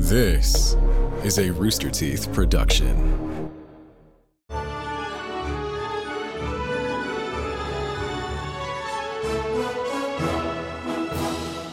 This is a Rooster Teeth production.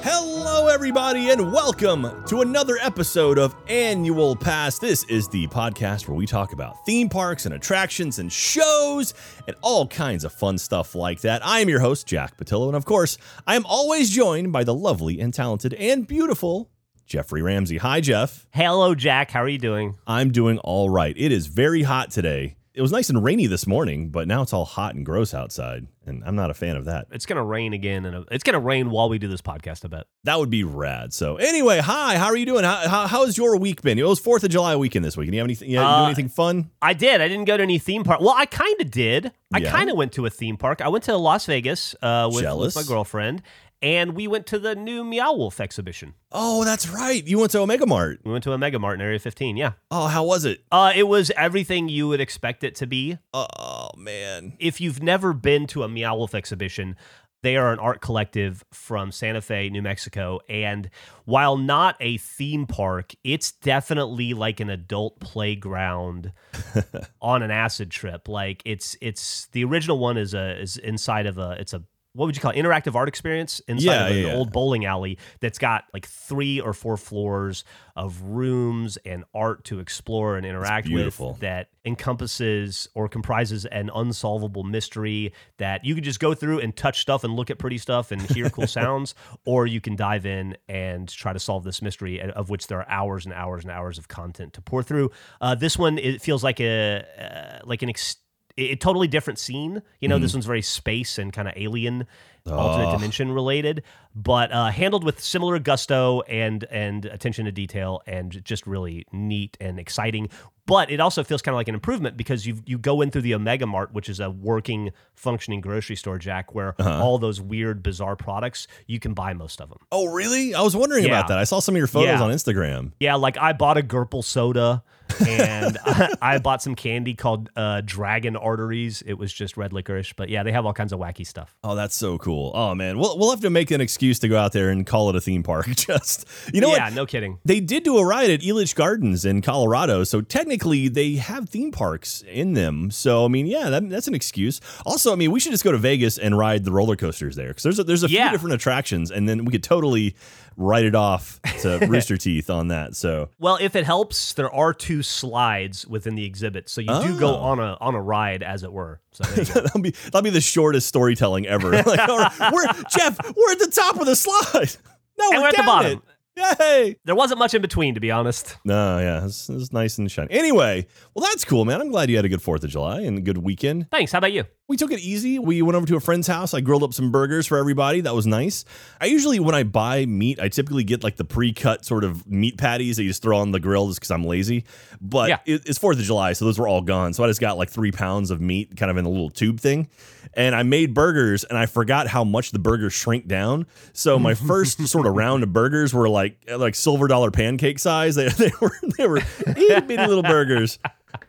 Hello, everybody, and welcome to another episode of Annual Pass. This is the podcast where we talk about theme parks and attractions and shows and all kinds of fun stuff like that. I am your host, Jack Pattillo, and of course, I am always joined by the lovely and talented and beautiful Jeffrey Ramsey. Hi, Jeff. Hello, Jack. How are you doing? I'm doing all right. It is very hot today. It was nice and rainy this morning, but now it's all hot and gross outside, and I'm not a fan of that. It's gonna rain again, and it's gonna rain while we do this podcast. I bet. That would be rad. So anyway, hi, how are you doing? How, how how's your week been? It was Fourth of July weekend this week. Do you have anything? You, Uh, do anything fun? I did. I didn't go to any theme park. Well, I kind of did. I Yeah? kind of went to a theme park. I went to Las Vegas uh, with, with my girlfriend, and we went to the new Meow Wolf exhibition. Oh, that's right. You went to Omega Mart. We went to Omega Mart in Area 15. Yeah. Oh, how was it? Uh, it was everything you would expect it to be. Oh man. if you've never been to a Meow Wolf exhibition, they are an art collective from Santa Fe, New Mexico. And while not a theme park, it's definitely like an adult playground on an acid trip. Like it's it's the original one is a is inside of a it's a what would you call it? interactive art experience inside Yeah, of an yeah. old bowling alley that's got like three or four floors of rooms and art to explore and interact with that encompasses or comprises an unsolvable mystery that you could just go through and touch stuff and look at pretty stuff and hear cool sounds or you can dive in and try to solve this mystery uh, of which there are hours and hours and hours of content to pour through uh, this one it feels like a uh, like an ex- a a totally different scene. You know, this one's very space and kind of alien, alternate Oh. dimension related, but uh, handled with similar gusto and and attention to detail, and just really neat and exciting. But it also feels kind of like an improvement because you you go in through the Omega Mart, which is a working, functioning grocery store, Jack, where all those weird, bizarre products you can buy most of them. Oh really? I was wondering Yeah. about that. I saw some of your photos Yeah. on Instagram. Yeah, like I bought a Gerple soda and I bought some candy called uh, Dragon Arteries. It was just red licorice, but yeah, they have all kinds of wacky stuff. Oh, that's so cool. Oh man, we'll we'll have to make an excuse to go out there and call it a theme park. Just you know yeah, what? no kidding. They did do a ride at Elitch Gardens in Colorado, so technically they have theme parks in them. So I mean, yeah, that, that's an excuse. Also, I mean, we should just go to Vegas and ride the roller coasters there because there's a, there's a few different attractions, and then we could totally write it off to Rooster Teeth on that. So Well, if it helps, there are two slides within the exhibit, so you do go Oh. on a on a ride, as it were. So there you go. that'll be that'll be the shortest storytelling ever. like, right, we're Jeff, we're at the top of the slide. No, And we're at the bottom. It. Yay! there wasn't much in between, to be honest. No, yeah, it's, it's nice and shiny. Anyway, well, that's cool, man. I'm glad you had a good Fourth of July and a good weekend. Thanks. How about you? We took it easy. We went over to a friend's house. I grilled up some burgers for everybody. That was nice. I usually, when I buy meat, I typically get like the pre-cut sort of meat patties that you just throw on the grill just because I'm lazy. But Yeah. it, it's Fourth of July, so those were all gone. So I just got like three pounds of meat, kind of in a little tube thing, and I made burgers. And I forgot how much the burgers shrink down. So my first sort of round of burgers were like like like silver dollar pancake size. They, they were they were bitty little burgers.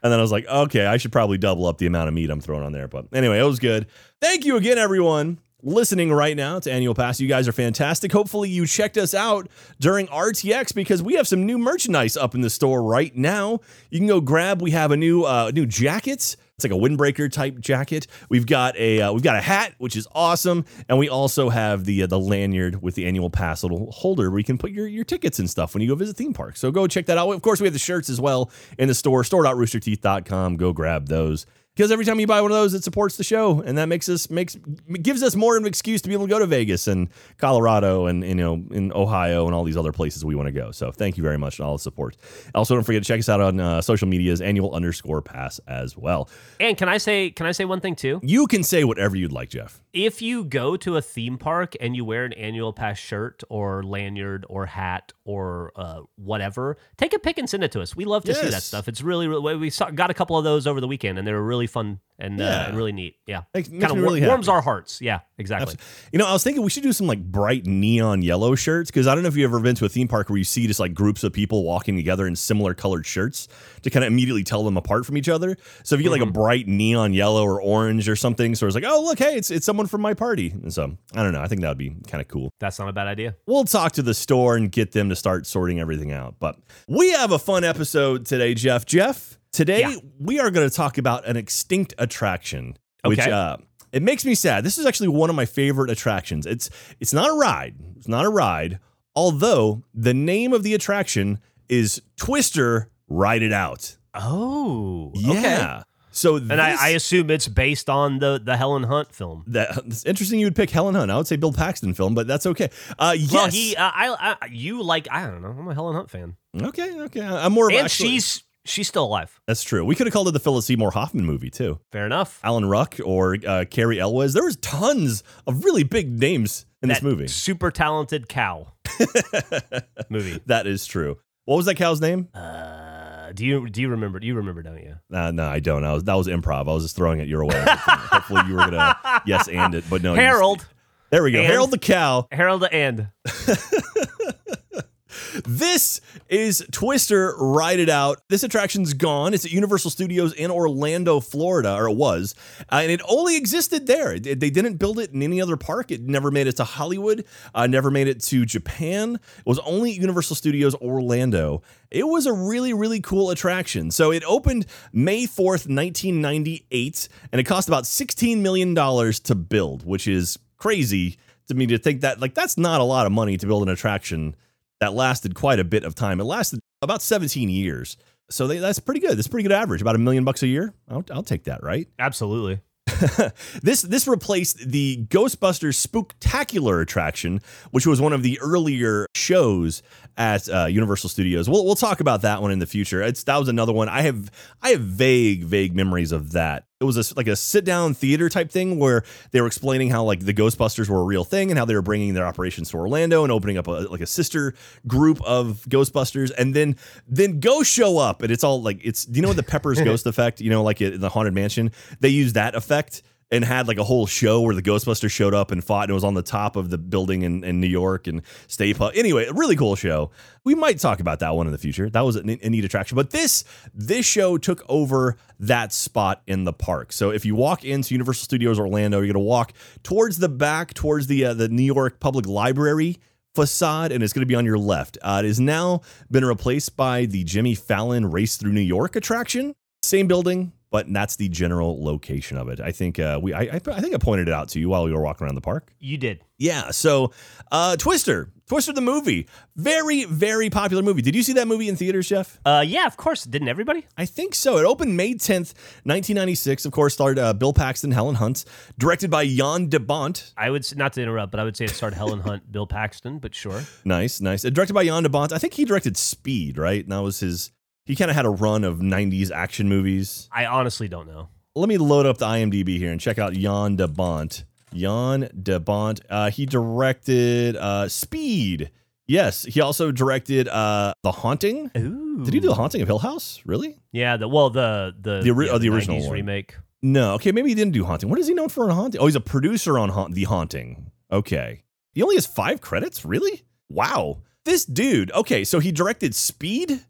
And then I was like, okay, I should probably double up the amount of meat I'm throwing on there. But anyway, it was good. Thank you again, everyone. Listening right now to Annual Pass. You guys are fantastic. Hopefully, you checked us out during RTX because we have some new merchandise up in the store right now. You can go grab. We have a new uh, new jacket. It's like a windbreaker type jacket. We've got a uh, we've got a hat, which is awesome, and we also have the uh, the lanyard with the annual pass little holder where you can put your your tickets and stuff when you go visit theme parks. So go check that out. Of course, we have the shirts as well in the store store.roosterteeth.com. Go grab those. Because every time you buy one of those, it supports the show, and that makes us makes gives us more of an excuse to be able to go to Vegas and Colorado and you know in Ohio and all these other places we want to go. So thank you very much and all the support. Also, don't forget to check us out on uh, social medias, annual underscore pass as well. And can I say can I say one thing too? You can say whatever you'd like, Jeff. If you go to a theme park and you wear an annual pass shirt or lanyard or hat or uh, whatever, take a pic and send it to us. We love to see that stuff. It's really, really we saw, got a couple of those over the weekend and they were really really fun and uh, and really neat. Yeah, kind of me really warms our hearts. Yeah, exactly. You know, I was thinking we should do some like bright neon yellow shirts because I don't know if you've ever been to a theme park where you see just like groups of people walking together in similar colored shirts to kind of immediately tell them apart from each other. So if you get like a bright neon yellow or orange or something, so it's like, oh look, hey, it's it's someone from my party. And so I don't know. I think that would be kind of cool. That's not a bad idea. We'll talk to the store and get them to start sorting everything out. But we have a fun episode today, Jeff. Jeff, today Yeah. we are going to talk about an extinct attraction, which uh, it makes me sad. This is actually one of my favorite attractions. It's it's not a ride. It's not a ride. Although the name of the attraction is Twister Ride It Out. Oh, Yeah. okay. So And I, I assume it's based on the the Helen Hunt film. that it's interesting you would pick Helen Hunt. I would say Bill Paxton film, but that's okay. Uh, yes. Well, he, uh, I, I, you like, I don't know. I'm a Helen Hunt fan, okay, okay. I'm more of and actually- she's she's still alive. That's true. We could have called it the Philip Seymour Hoffman movie too. Fair enough. Alan Ruck or uh, Cary Elwes. There was tons of really big names in this movie. super talented cow movie. That is true. What was that cow's name? Uh, do you do you remember? Do you remember? Don't you? Uh, no, I don't. I was that was improv. I was just throwing it your way. Hopefully, you were gonna yes and it, but no. just- Harold, there we go. And- Harold the cow. Harold the and This is Twister Ride It Out. This attraction's gone. It's at Universal Studios in Orlando, Florida, or it was. Uh, and it only existed there. It- they didn't build it in any other park. It never made it to Hollywood, uh, never made it to Japan. It was only at Universal Studios Orlando. It was a really, really cool attraction. So it opened May 4th, 1998, and it cost about $16 million to build, which is crazy to me to think that, like, that's not a lot of money to build an attraction that lasted quite a bit of time. It lasted about 17 years. So they, that's pretty good. That's pretty good average. About a million bucks a year. I'll, I'll take that, right? absolutely. this this replaced the Ghostbusters Spooktacular attraction, which was one of the earlier shows at uh, Universal Studios. We'll we'll talk about that one in the future. It's that was another one I have I have vague vague memories of that. It was a, like a sit down theater type thing where they were explaining how like the Ghostbusters were a real thing and how they were bringing their operations to Orlando and opening up a, like a sister group of Ghostbusters, and then then ghosts show up and it's all like it's do you know the Pepper's Ghost effect? You know, like in the Haunted Mansion, they use that effect and had like a whole show where the Ghostbusters showed up and fought and it was on the top of the building in, in New York and Stay Puft. Anyway, a really cool show. We might talk about that one in the future. That was a, a neat attraction. But this this show took over that spot in the park. So if you walk into Universal Studios Orlando, you're gonna walk towards the back, towards the uh, the New York Public Library facade and it's going to be on your left. Uh, it has now been replaced by the Jimmy Fallon Race Through New York attraction. Same building, but that's the general location of it. I think uh, we I, I, I think I pointed it out to you while we were walking around the park. You did. Yeah. So, uh, Twister, Twister the movie, very very popular movie. Did you see that movie in theaters, Jeff? Uh, yeah, of course. Didn't everybody? I think so. It opened May 10th, 1996. Of course, starred uh, Bill Paxton, Helen Hunt, directed by Jan de Bont. I would not to interrupt, but I would say it starred Helen Hunt, Bill Paxton, but sure. Nice, nice. Uh, directed by Jan de Bont. I think he directed Speed, right? And that was his. He kind of had a run of 90s action movies. I honestly don't know. Let me load up the IMDb here and check out Jan de Bont. Jan de Bont. Uh, he directed uh, Speed. Yes, he also directed uh, The Haunting. Ooh. Did he do The Haunting of Hill House? Really? Yeah, the well, the the The ori- yeah, oh, the original 90s one. remake. No. Okay, maybe he didn't do Haunting. What is he known for on Haunting? Oh, he's a producer on Haunt- The Haunting. Okay. He only has five credits? Really? Wow. This dude, okay, so he directed Speed,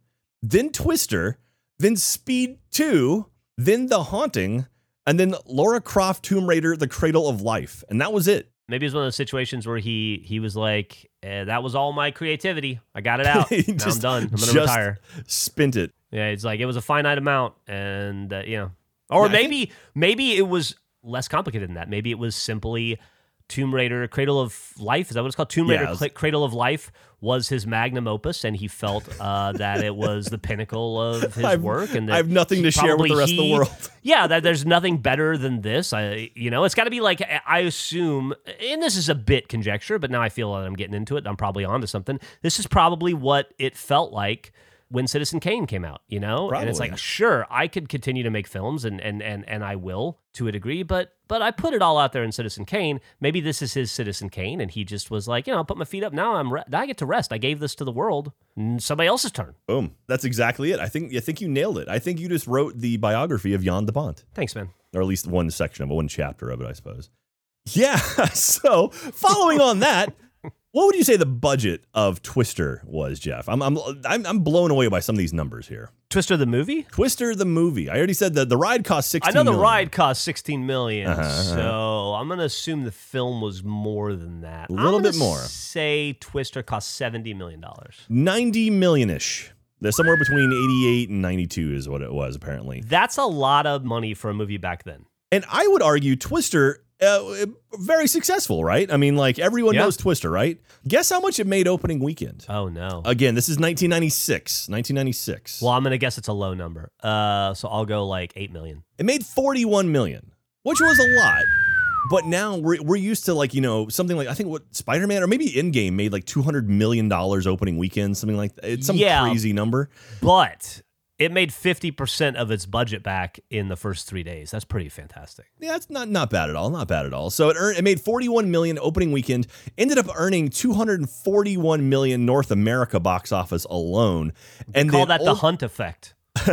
then Twister, then Speed 2, then The Haunting, and then Laura Croft Tomb Raider The Cradle of Life. And that was it. Maybe it's one of those situations where he he was like, eh, "That was all my creativity. I got it out. Now I'm done. I'm gonna retire." Spent it. Yeah, it's like it was a finite amount, and uh, you know, or Yeah, I think- maybe maybe it was less complicated than that. Maybe it was simply Tomb Raider, Cradle of Life. Is that what it's called? Tomb Raider, it was- Cradle of Life was his magnum opus, and he felt uh, that it was the pinnacle of his I've- work. And that I have nothing to share with the rest of the world. yeah, that there's nothing better than this. I, you know, it's got to be like I assume, and this is a bit conjecture, but now I feel that I'm getting into it. I'm probably onto something. This is probably what it felt like when Citizen Kane came out, you know? And it's like, sure, I could continue to make films and and and and I will to a degree, but but I put it all out there in Citizen Kane. Maybe this is his Citizen Kane and he just was like, you know, I put my feet up. Now I'm re- now I get to rest. I gave this to the world. Somebody else's turn. Boom. That's exactly it. I think I think you nailed it. I think you just wrote the biography of Jan de Bont. Thanks, man. or at least one section of it, one chapter of it, I suppose. Yeah. So, following on that, what would you say the budget of Twister was, Jeff? I'm I'm I'm, I'm blown away by some of these numbers here. Twister the movie? Twister the movie. I already said that the ride cost 16 I know the million. ride cost 16 million, Uh-huh, uh-huh. so I'm gonna assume the film was more than that. A little I'm bit gonna more. Say Twister cost 70 million dollars. ninety million ish. Somewhere between eighty-eight and ninety-two is what it was apparently. That's a lot of money for a movie back then. And I would argue Twister. Uh, very successful, right? I mean, like everyone Yeah. knows Twister, right? Guess how much it made opening weekend? Oh no. Again, this is 1996. 1996. well, I'm gonna guess it's a low number. Uh, so I'll go like eight million. It made 41 million, which was a lot. But now we're, we're used to like, you know, something like I think what Spider Man or maybe Endgame made like $200 million opening weekend, something like that. It's some Yeah. crazy number. But it made 50% of its budget back in the first three days. That's pretty fantastic. Yeah, it's not not bad at all. Not bad at all. So it earned it made 41 million opening weekend, ended up earning 241 million North America box office alone. And Call that the hunt effect.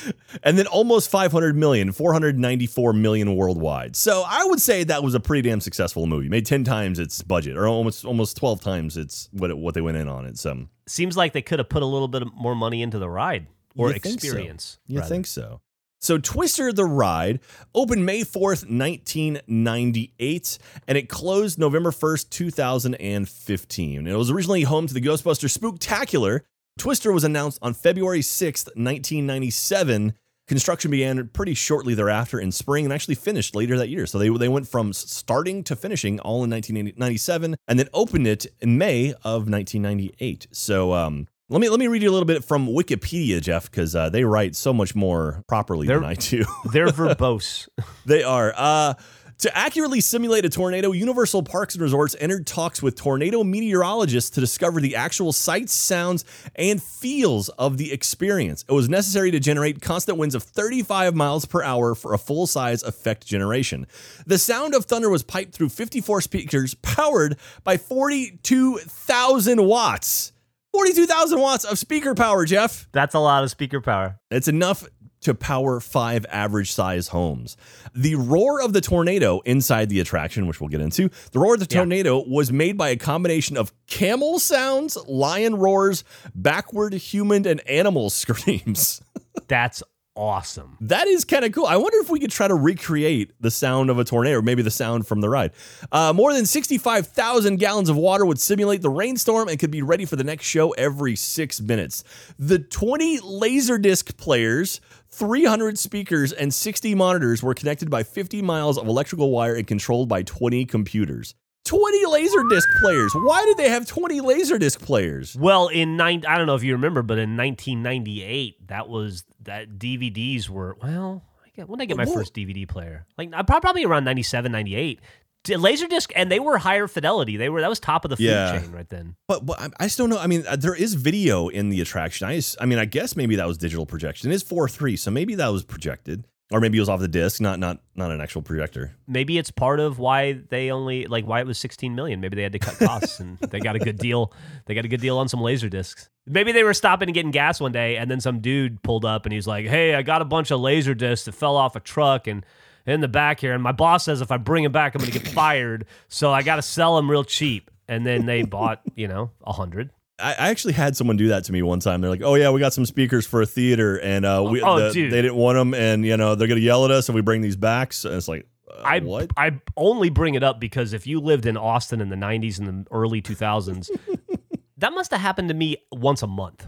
and then almost 500 million, 494 million worldwide. So I would say that was a pretty damn successful movie. Made 10 times its budget, or almost almost 12 times its what it, what they went in on it. So um, Seems like they could have put a little bit more money into the ride or You think so. experience. you rather. think so? So Twister the Ride opened May 4th, 1998, and it closed November 1st, 2015. It was originally home to the Ghostbuster Spooktacular. Twister was announced on February 6th, 1997. Construction began pretty shortly thereafter in spring and actually finished later that year. So they, they went from starting to finishing all in 1997 and then opened it in May of 1998. So um, let me let me read you a little bit from Wikipedia, Jeff, because uh, they write so much more properly than They're- I do. They're verbose. They are. Uh, to accurately simulate a tornado, Universal Parks and Resorts entered talks with tornado meteorologists to discover the actual sights, sounds, and feels of the experience. It was necessary to generate constant winds of 35 miles per hour for a full size effect generation. The sound of thunder was piped through 54 speakers powered by 42,000 watts. 42,000 watts of speaker power, Jeff. That's a lot of speaker power. It's enough to power five average size homes. The roar of the tornado inside the attraction, which we'll get into, the roar of the Yeah. tornado was made by a combination of camel sounds, lion roars, backward human and animal screams. That's awesome. That is kind of cool. I wonder if we could try to recreate the sound of a tornado, or maybe the sound from the ride. Uh, more than 65,000 gallons of water would simulate the rainstorm and could be ready for the next show every six minutes. The 20 Laserdisc players, 300 speakers, and 60 monitors were connected by 50 miles of electrical wire and controlled by 20 computers. 20 Laserdisc players. Why did they have 20 Laserdisc players? Well, in nine, I don't know if you remember, but in 1998, that was that DVDs were well. I get, when did I get my first DVD player? Like I probably around 97, 98. D- Laserdisc, and they were higher fidelity. They were that was top of the food Yeah. chain right then. But, but I- don't know. I mean, uh, there is video in the attraction. I, I mean, I guess maybe that was digital projection. It is four three, so maybe that was projected, or maybe it was off the disc, not not not an actual projector. Maybe it's part of why they only like why it was 16 million. Maybe they had to cut costs and they got a good deal. They got a good deal on some laser discs. Maybe they were stopping and getting gas one day, and then some dude pulled up and he's like, "Hey, I got a bunch of laser discs that fell off a truck and." In the back here, and my boss says if I bring them back, I'm going to get fired. So I got to sell them real cheap. And then they bought, you know, a hundred. I, I actually had someone do that to me one time. They're like, "Oh yeah, we got some speakers for a theater, and uh, we Oh, the- they didn't want them, and you know they're gonna yell at us if we bring these back." So it's like, uh, I what? I only bring it up because if you lived in Austin in the 90s and the early 2000s, that must have happened to me once a month,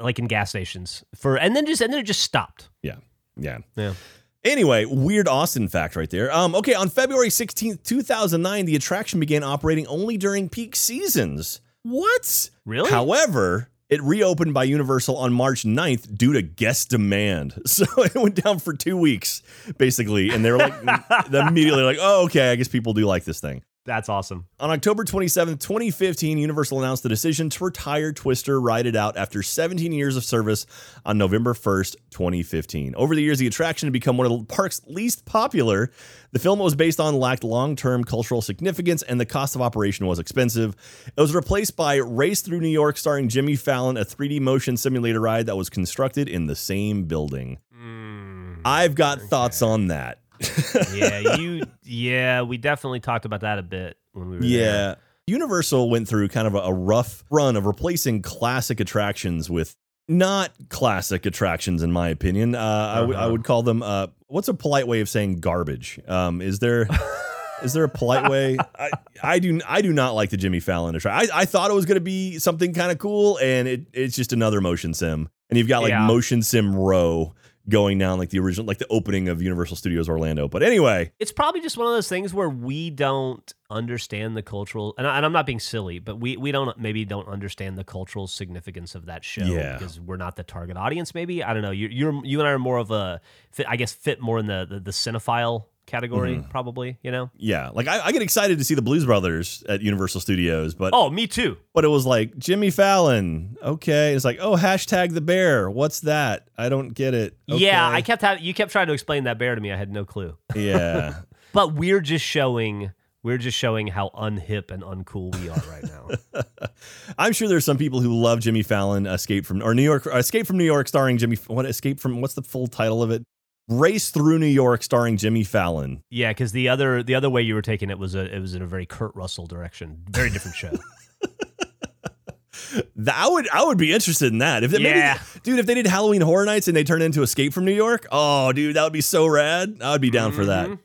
like in gas stations. For and then just and then it just stopped. Yeah, yeah. Yeah. Anyway, weird Austin fact right there. Um, okay, on February 16th, 2009, the attraction began operating only during peak seasons. What? Really? However, it reopened by Universal on March 9th due to guest demand. So it went down for two weeks, basically. And they were like, immediately like, oh, okay, I guess people do like this thing. That's awesome. On October 27, 2015, Universal announced the decision to retire Twister Ride It Out after 17 years of service on November 1st, 2015. Over the years, the attraction had become one of the park's least popular. The film it was based on lacked long term cultural significance, and the cost of operation was expensive. It was replaced by Race Through New York, starring Jimmy Fallon, a 3D motion simulator ride that was constructed in the same building. Hmm. I've got thoughts on that. Yeah, you. Yeah, we definitely talked about that a bit when we were. Yeah. there. Universal went through kind of a, a rough run of replacing classic attractions with not classic attractions, in my opinion. Uh, I, w- I Uh-huh. would call them. Uh, what's a polite way of saying garbage? Um, is there? Is there a polite way? I, I do. I do not like the Jimmy Fallon attraction. I, I thought it was going to be something kind of cool, and it, it's just another motion sim. And you've got like Yeah. motion sim row going down like the original, like the opening of Universal Studios Orlando. But anyway, It's probably just one of those things where we don't understand the cultural, and, I, and I'm not being silly, but we we don't maybe don't understand the cultural significance of that show Yeah. because we're not the target audience. Maybe I don't know. You you're you and I are more of a, fit, I guess, fit more in the the, the cinephile category, Mm-hmm. probably. You know. yeah, like I, I get excited to see the Blues Brothers at Universal Studios, but Oh, me too. but it was like Jimmy Fallon. Okay, it's like oh hashtag the bear. What's that? I don't get it. Yeah, I kept having you kept trying to explain that bear to me. I had no clue. yeah. But we're just showing we're just showing how unhip and uncool we are right now. I'm sure there's some people who love Jimmy Fallon Escape from or New York Escape from New York starring Jimmy what Escape from what's the full title of it? Race Through New York starring Jimmy Fallon. yeah, because the other the other way you were taking it was a it was in a very Kurt Russell direction. Very different show. That, I would I would be interested in that. If they, maybe- Yeah. dude, if they did Halloween Horror Nights and they turned into Escape from New York, oh dude, that would be so rad. I would be down for that. Mhm.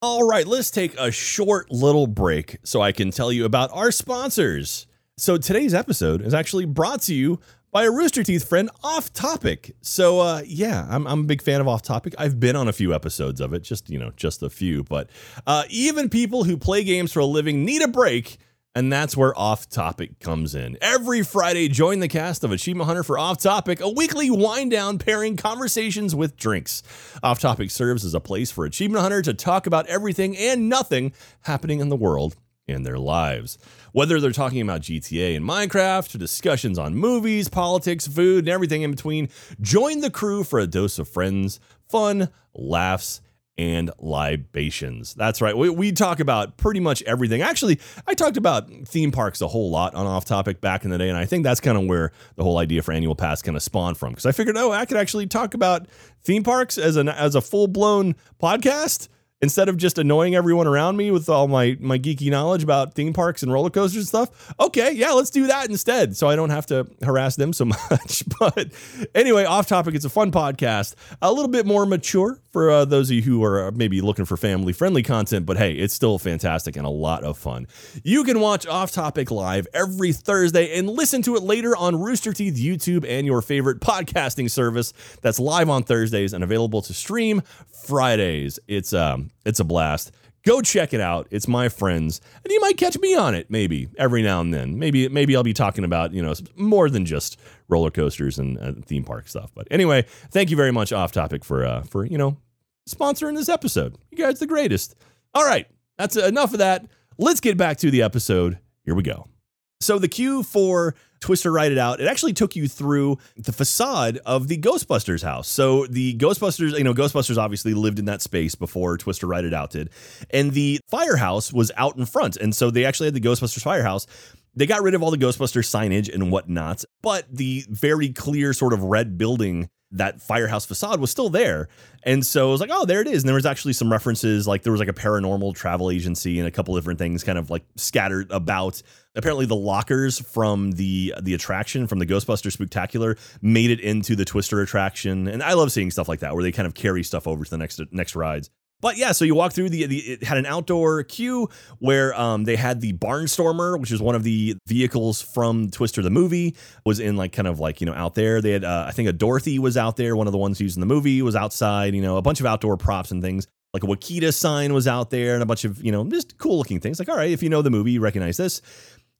All right, let's take a short little break so I can tell you about our sponsors. So today's episode is actually brought to you by a Rooster Teeth friend, Off Topic. So uh, yeah, I'm, I'm a big fan of Off Topic. I've been on a few episodes of it, just you know, just a few. But uh, even people who play games for a living need a break. And that's where Off Topic comes in. Every Friday, join the cast of Achievement Hunter for Off Topic, a weekly wind down pairing conversations with drinks. Off Topic serves as a place for Achievement Hunter to talk about everything and nothing happening in the world and their lives. Whether they're talking about GTA and Minecraft, to discussions on movies, politics, food, and everything in between, join the crew for a dose of friends, fun, laughs, and libations. That's right. We, we talk about pretty much everything. Actually, I talked about theme parks a whole lot on off topic back in the day, and I think that's kind of where the whole idea for annual pass kind of spawned from. Because I figured, oh, I could actually talk about theme parks as an as a full blown podcast instead of just annoying everyone around me with all my my geeky knowledge about theme parks and roller coasters and stuff. Okay, yeah, let's do that instead, so I don't have to harass them so much. But anyway, off topic. It's a fun podcast, a little bit more mature for uh, those of you who are uh, maybe looking for family friendly content. But hey, it's still fantastic and a lot of fun. You can watch Off Topic live every Thursday and listen to it later on Rooster Teeth YouTube and your favorite podcasting service. That's live on Thursdays and available to stream Fridays. It's um it's a blast. Go check it out. It's my friends, and you might catch me on it maybe every now and then. Maybe maybe I'll be talking about you know more than just roller coasters and uh, theme park stuff. But anyway, thank you very much, off topic for uh for you know sponsoring this episode. You guys the greatest. All right, that's enough of that. Let's get back to the episode. Here we go. So the queue for Twister Ride It Out, it actually took you through the facade of the Ghostbusters house. So the Ghostbusters, you know, Ghostbusters obviously lived in that space before Twister Ride It Out did. And the firehouse was out in front. And so they actually had the Ghostbusters firehouse. They got rid of all the Ghostbusters signage and whatnot, but the very clear sort of red building that firehouse facade was still there. And so I was like, oh, there it is. And there was actually some references, like there was like a paranormal travel agency and a couple different things kind of like scattered about. Apparently the lockers from the the attraction from the Ghostbuster Spooktacular made it into the Twister attraction. And I love seeing stuff like that where they kind of carry stuff over to the next next rides. But yeah, so you walk through the, the it had an outdoor queue where um, they had the Barnstormer, which is one of the vehicles from Twister the movie, was in like kind of like you know out there. They had uh, I think a Dorothy was out there, one of the ones used in the movie was outside. You know, a bunch of outdoor props and things. Like a Wakita sign was out there, and a bunch of you know just cool looking things. Like all right, if you know the movie, you recognize this.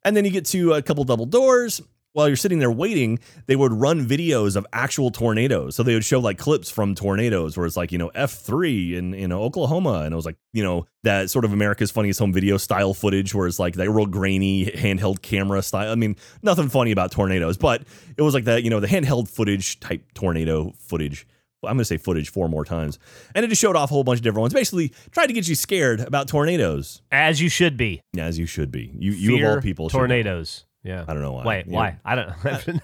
And then you get to a couple double doors. While you're sitting there waiting, they would run videos of actual tornadoes. So they would show like clips from tornadoes where it's like, you know, F3 in, in Oklahoma. And it was like, you know, that sort of America's Funniest Home Video style footage where it's like that real grainy handheld camera style. I mean, nothing funny about tornadoes, but it was like that, you know, the handheld footage type tornado footage. I'm going to say footage four more times. And it just showed off a whole bunch of different ones. Basically, tried to get you scared about tornadoes, As you should be. as you should be. You, you of all people, should be. tornadoes. Yeah. I don't know why. Wait, You why? I don't.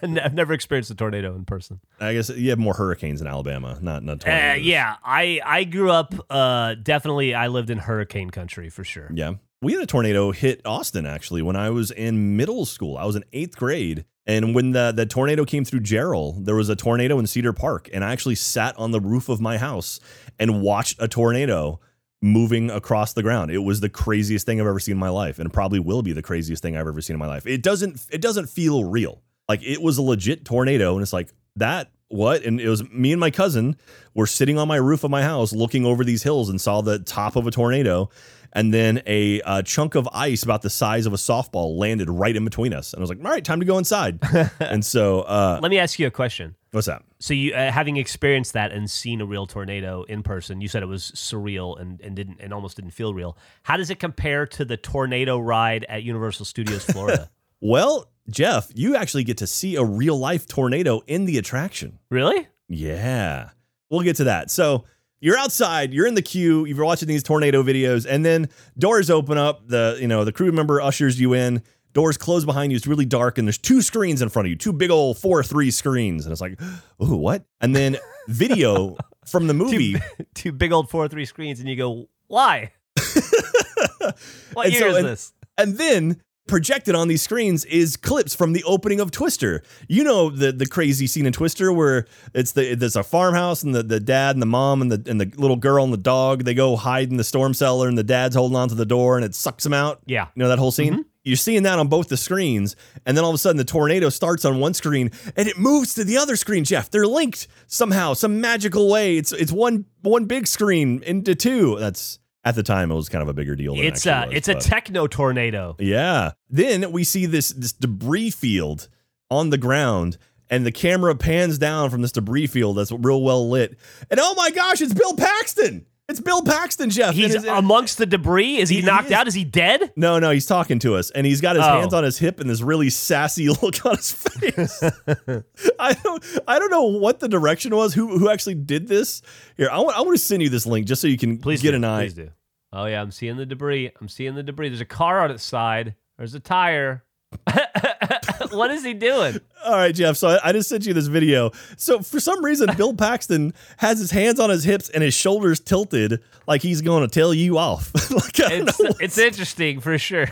I've never experienced a tornado in person. I guess you have more hurricanes in Alabama, not not Uh, tornadoes. yeah, I I grew up. Uh, definitely, I lived in hurricane country for sure. yeah. We had a tornado hit Austin actually when I was in middle school. I was in eighth grade, and when the the tornado came through Jarrell, there was a tornado in Cedar Park, and I actually sat on the roof of my house and watched a tornado moving across the ground. It was the craziest thing I've ever seen in my life, and probably will be the craziest thing I've ever seen in my life. It doesn't it doesn't feel real. Like it was a legit tornado, and it's like that what? And it was me and my cousin were sitting on my roof of my house looking over these hills and saw the top of a tornado. And then a, uh chunk of ice about the size of a softball landed right in between us. And I was like, all right, time to go inside. and so, uh, Let me ask you a question. what's that? So you, uh, having experienced that and seen a real tornado in person, you said it was surreal and, and didn't and almost didn't feel real. How does it compare to the tornado ride at Universal Studios Florida? Well, Jeff, you actually get to see a real life tornado in the attraction. really? Yeah. We'll get to that. So you're outside, you're in the queue, you're watching these tornado videos, and then doors open up. The you know, the crew member ushers you in. Doors close behind you. It's really dark, and there's two screens in front of you, two big old four three screens. And it's like, ooh, what? And then video from the movie. Two big old four three screens, and you go, why? what And year so- is and- this? And then projected on these screens is clips from the opening of Twister. You know the the crazy scene in Twister where it's the there's a farmhouse and the, the dad and the mom and the and the little girl and the dog they go hide in the storm cellar and the dad's holding onto the door and it sucks them out. Yeah. You know that whole scene? Mm-hmm. You're seeing that on both the screens, and then all of a sudden the tornado starts on one screen and it moves to the other screen, Jeff. They're linked somehow, some magical way. It's it's one one big screen into two. That's at the time it was kind of a bigger deal. Than it It's a uh, was, it's a techno tornado. yeah. Then we see this this debris field on the ground, and the camera pans down from this debris field that's real well lit. And oh my gosh, it's Bill Paxton! It's Bill Paxton, Jeff. He's his- amongst the debris. Is he, He- knocked is. out? Is he dead? no, no, he's talking to us, and he's got his Oh. hands on his hip and this really sassy look on his face. I don't, I don't know what the direction was. Who, who actually did this? Here, I want, I want to send you this link just so you can Please get do. an eye. Please do. Oh yeah, I'm seeing the debris. I'm seeing the debris. There's a car on its side. There's a tire. what is he doing? All right, Jeff. So I, I just sent you this video. So for some reason, Bill Paxton has his hands on his hips and his shoulders tilted, like he's going to tell you off. like, It's it's interesting for sure.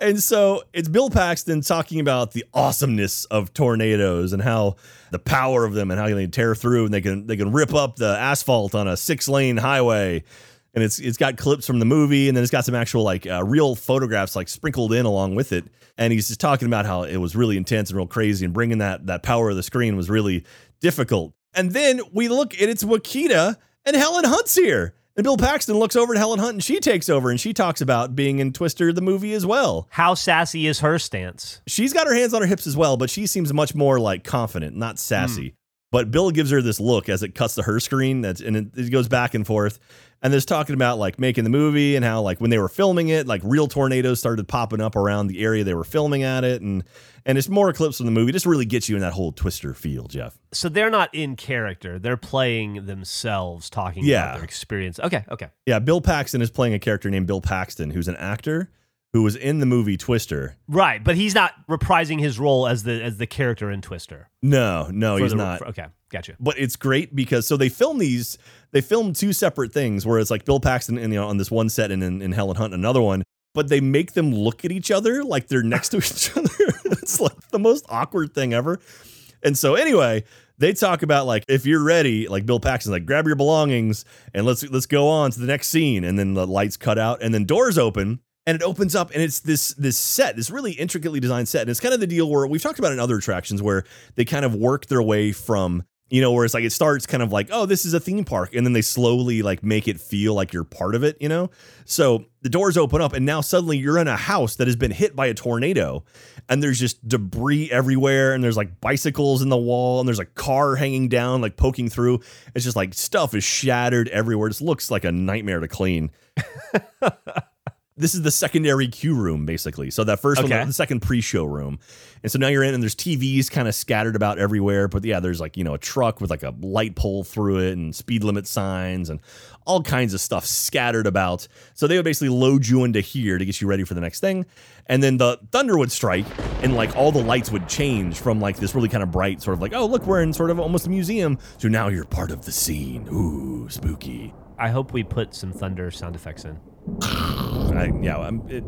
and so it's Bill Paxton talking about the awesomeness of tornadoes and how the power of them and how they tear through and they can they can rip up the asphalt on a six lane highway. And it's it's got clips from the movie and then it's got some actual like uh, real photographs like sprinkled in along with it. And he's just talking about how it was really intense and real crazy and bringing that that power of the screen was really difficult. And then we look and it's Wakita and Helen Hunt's here. And Bill Paxton looks over at Helen Hunt and she takes over and she talks about being in Twister the movie as well How sassy is her stance? she's got her hands on her hips as well, but she seems much more like confident, not sassy. But Bill gives her this look as it cuts to her screen. That's and it, it goes back and forth. And there's talking about like making the movie and how like when they were filming it, like real tornadoes started popping up around the area they were filming at it, and and it's more clips from the movie. Just really gets you in that whole Twister feel, Jeff. So they're not in character. They're playing themselves, talking Yeah. about their experience. Okay, okay. Yeah, Bill Paxton is playing a character named Bill Paxton, who's an actor who was in the movie Twister. Right, but he's not reprising his role as the as the character in Twister. No, no, For he's the- not. for- okay, gotcha. but it's great because so they film these they film two separate things where it's like Bill Paxton in, you know, on this one set and in, in Helen Hunt another one but they make them look at each other like they're next to each other it's like the most awkward thing ever and so anyway they talk about like if you're ready like Bill Paxton's like grab your belongings and let's let's go on to the next scene and then the lights cut out and then doors open and it opens up and it's this this set this really intricately designed set and it's kind of the deal where we've talked about in other attractions where they kind of work their way from You know, where it's like it starts kind of like, oh, this is a theme park, and then they slowly like make it feel like you're part of it. You know, so the doors open up, and now suddenly you're in a house that has been hit by a tornado, and there's just debris everywhere, and there's like bicycles in the wall, and there's a car hanging down, like poking through. It's just like stuff is shattered everywhere. It just looks like a nightmare to clean. this is the secondary queue room basically. So that first Okay. one the second pre-show room. And so now you're in and there's tvs kind of scattered about everywhere but yeah there's like you know a truck with like a light pole through it and speed limit signs and all kinds of stuff scattered about. So they would basically load you into here to get you ready for the next thing. And then the thunder would strike and like all the lights would change from like this really kind of bright sort of like oh look we're in sort of almost a museum to now you're part of the scene. Ooh spooky. I hope we put some thunder sound effects in. I, yeah I'm, it,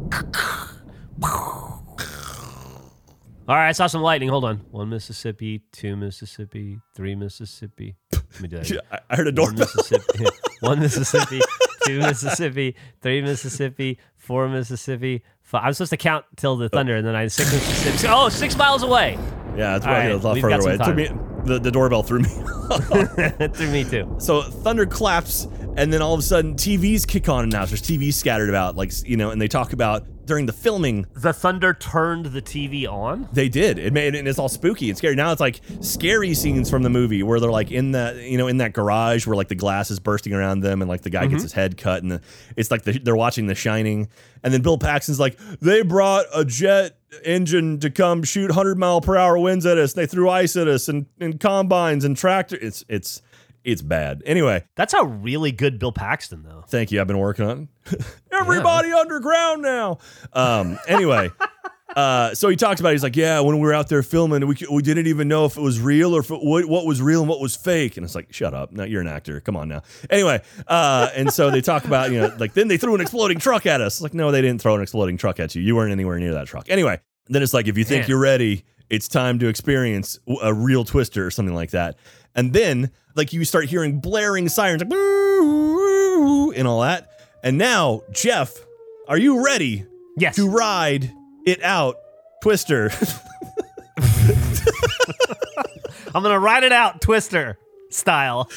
All right, I saw some lightning. Hold on. One Mississippi, two Mississippi, three Mississippi. Let me do that. again. I- I heard a One doorbell. Mississippi, one Mississippi, two Mississippi, three Mississippi, four Mississippi. Five. I'm supposed to count till the oh. thunder, and then I six Mississippi. Oh, six miles away. Yeah, it's All probably right, a lot further away. some It took me, the, the doorbell threw me. Through me too. so thunder claps, and then all of a sudden TVs kick on, and now there's TVs scattered about, like you know, and they talk about during the filming The thunder turned the TV on. they did. It made and it's all spooky and scary. Now it's like scary scenes from the movie where they're like in that you know in that garage where like the glass is bursting around them and like the guy gets mm-hmm. his head cut and the, it's like the, they're watching The Shining and then Bill Paxton's like they brought a jet engine to come shoot 100 mile per hour winds at us. They threw ice at us and, and combines and tractor. It's it's it's bad. Anyway, That's a really good Bill Paxton, though. Thank you. I've been working on everybody underground now. Um. Anyway. Uh, so he talks about it. he's like, yeah, when we were out there filming, we, we didn't even know if it was real or it, what, what was real and what was fake. And it's like, shut up. now you're an actor. Come on now. Anyway, uh, and so they talk about, you know, like then they threw an exploding truck at us. Like, no, they didn't throw an exploding truck at you. You weren't anywhere near that truck. Anyway, then it's like, if you think Man. you're ready, it's time to experience a real twister or something like that. And then, like, you start hearing blaring sirens, like, and all that. And now, Jeff, are you ready Yes. to ride it out, Twister? I'm gonna ride it out, Twister style.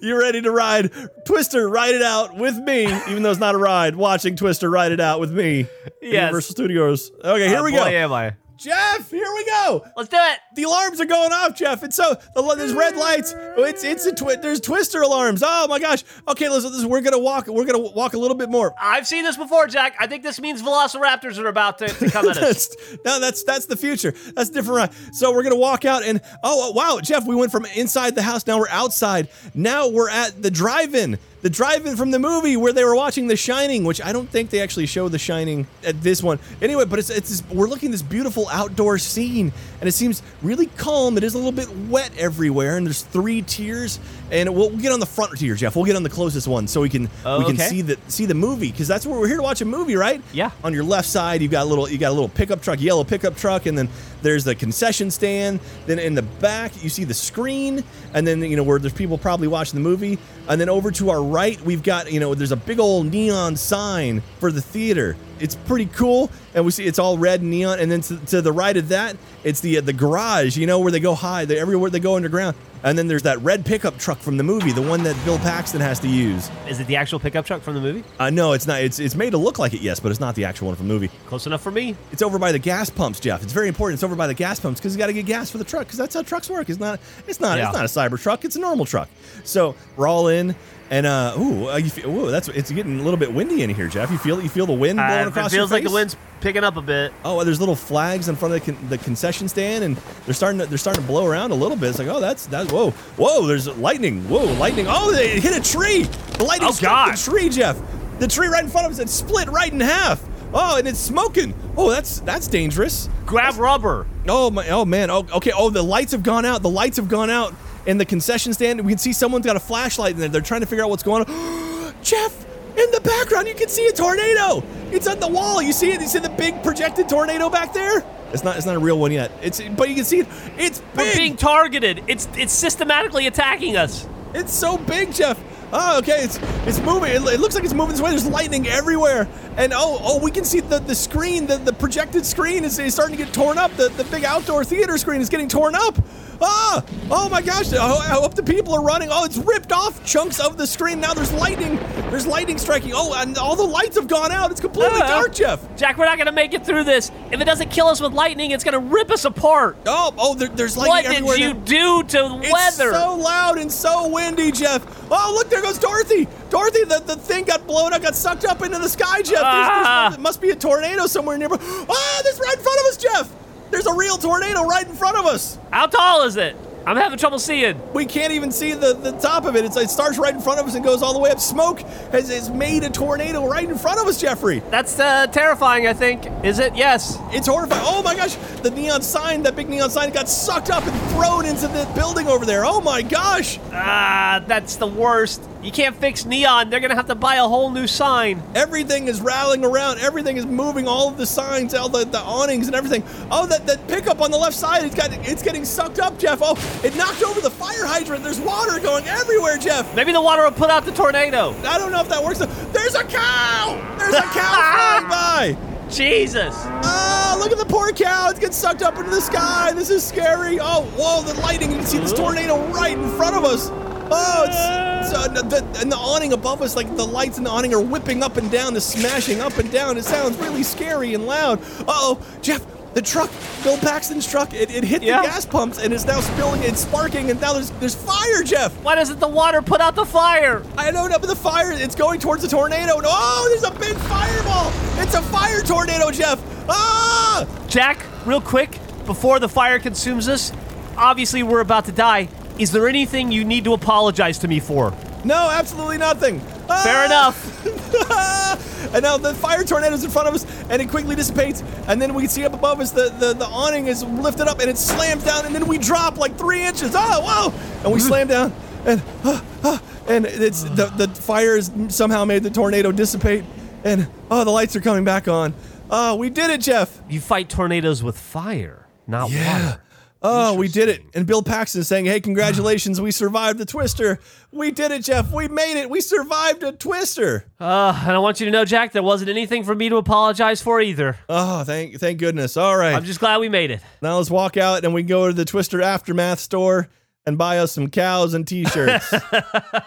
you ready to ride Twister? Ride it out with me, even though it's not a ride. Watching Twister ride it out with me. Yes. Universal Studios. Okay, here Uh, we boy, go. am I. Jeff, here we go. Let's do it. The alarms are going off, Jeff. It's so the, there's red lights. It's it's a twi- there's Twister alarms. Oh my gosh. Okay, listen. We're gonna walk. We're gonna walk a little bit more. I've seen this before, Jack. I think this means velociraptors are about to, to come at us. No, that's that's the future. That's a different. Ride. So we're gonna walk out and oh wow, Jeff, we went from inside the house. Now we're outside. Now we're at the drive-in. The drive-in from the movie where they were watching The Shining, which I don't think they actually show The Shining at this one. Anyway, but it's it's this, we're looking at this beautiful outdoor scene, and it seems really calm. It is a little bit wet everywhere, and there's three tiers. And we'll, we'll get on the front tier, Jeff. We'll get on the closest one so we can Oh, we can see the see the movie because that's where we're here to watch a movie, right? Yeah. On your left side, you've got a little you got a little pickup truck, yellow pickup truck, and then there's the concession stand. Then in the back, you see the screen, and then you know where there's people probably watching the movie. And then over to our right, we've got you know there's a big old neon sign for the theater. It's pretty cool, and we see it's all red and neon. And then to, to the right of that, it's the uh, the garage. You know where they go high, they, everywhere they go underground. And then there's that red pickup truck from the movie, the one that Bill Paxton has to use. Is it the actual pickup truck from the movie? Uh, no, it's not. It's it's made to look like it, yes, but it's not the actual one from the movie. Close enough for me. It's over by the gas pumps, Jeff. It's very important. It's over by the gas pumps because you got to get gas for the truck because that's how trucks work. It's not. It's not. Yeah. It's not a cyber truck. It's a normal truck. So we're all in, and uh, ooh, uh, you feel, ooh, that's it's getting a little bit windy in here, Jeff. You feel you feel the wind blowing Uh, across it feels your like the wind's picking up a bit. Oh, and there's little flags in front of the, con- the concession stand, and they're starting to they're starting to blow around a little bit. It's like, oh, that's that's whoa, whoa. There's lightning. Whoa, lightning. Oh, they hit a tree. The lightning Oh, struck God. the tree, Jeff. The tree right in front of us. It split right in half. Oh, and it's smoking. Oh, that's that's dangerous. Grab rubber. Oh my! Oh man! Oh, okay. Oh, the lights have gone out. The lights have gone out in the concession stand. We can see someone's got a flashlight in there. They're trying to figure out what's going on. Jeff, in the background, you can see a tornado. It's on the wall. You see it? You see the big projected tornado back there? It's not. It's not a real one yet. It's. But you can see it. It's We're being targeted. It's it's systematically attacking us. It's so big, Jeff. Oh, okay. It's it's moving. It, it looks like it's moving this way. There's lightning everywhere, and oh, oh, we can see the, the screen, the, the projected screen is, is starting to get torn up. The the big outdoor theater screen is getting torn up. Ah! Oh my gosh! I hope the people are running. Oh, it's ripped off chunks of the screen. Now there's lightning. There's lightning striking. Oh, and all the lights have gone out. It's completely Uh-oh. dark, Jeff. Jack, we're not gonna make it through this. If it doesn't kill us with lightning, it's gonna rip us apart. Oh, oh, there, there's lightning What did you do to the It's weather? so loud and so windy, Jeff. Oh, look, there goes Dorothy. Dorothy, the, the thing got blown up, got sucked up into the sky, Jeff. There's- Ah. there's- it must be a tornado somewhere nearby. Ah, there's right in front of us, Jeff. There's a real tornado right in front of us. How tall is it? I'm having trouble seeing. We can't even see the, the top of it. It's, it starts right in front of us and goes all the way up. Smoke has, has made a tornado right in front of us, Jeffrey. That's uh, terrifying, I think. Is it? Yes. It's horrifying. Oh my gosh, the neon sign, that big neon sign, got sucked up and thrown into the building over there. Oh my gosh. Ah, that's the worst. You can't fix neon. They're gonna have to buy a whole new sign. Everything is rattling around. Everything is moving. All of the signs, all the, the awnings and everything. Oh, that, that pickup on the left side, it's got it's getting sucked up, Jeff. Oh, it knocked over the fire hydrant. There's water going everywhere, Jeff. Maybe the water will put out the tornado. I don't know if that works. There's a cow. There's a cow flying by. Jesus. Oh, look at the poor cow. It's getting sucked up into the sky. This is scary. Oh, whoa, the lightning. You can see this tornado right in front of us. Oh, it's, it's uh, the, and the awning above us, like the lights in the awning are whipping up and down, is smashing up and down. It sounds really scary and loud. Uh-oh, Jeff, the truck, Bill Paxton's truck, it, it hit Yeah. the gas pumps and it's now spilling, and sparking, and now there's there's fire, Jeff. Why doesn't the water put out the fire? I don't know, but the fire, it's going towards the tornado. And oh, there's a big fireball. It's a fire tornado, Jeff. Ah! Jack, real quick, before the fire consumes us, obviously we're about to die. Is there anything you need to apologize to me for? No, absolutely nothing. Fair Ah! enough. and now the fire tornado's in front of us, and it quickly dissipates. And then we can see up above us the, the, the awning is lifted up, and it slams down, and then we drop like three inches. Oh, whoa! And we slam down, and ah, ah, and it's the the fire has somehow made the tornado dissipate, and oh, the lights are coming back on. Oh, we did it, Jeff. You fight tornadoes with fire, not water. Oh, we did it. And Bill Paxton saying, hey, congratulations, we survived the twister. We did it, Jeff. We made it. We survived a twister. Uh, and I want you to know, Jack, there wasn't anything for me to apologize for either. Oh, thank thank goodness. All right. I'm just glad we made it. now let's walk out and we go to the Twister Aftermath store and buy us some cows and t-shirts.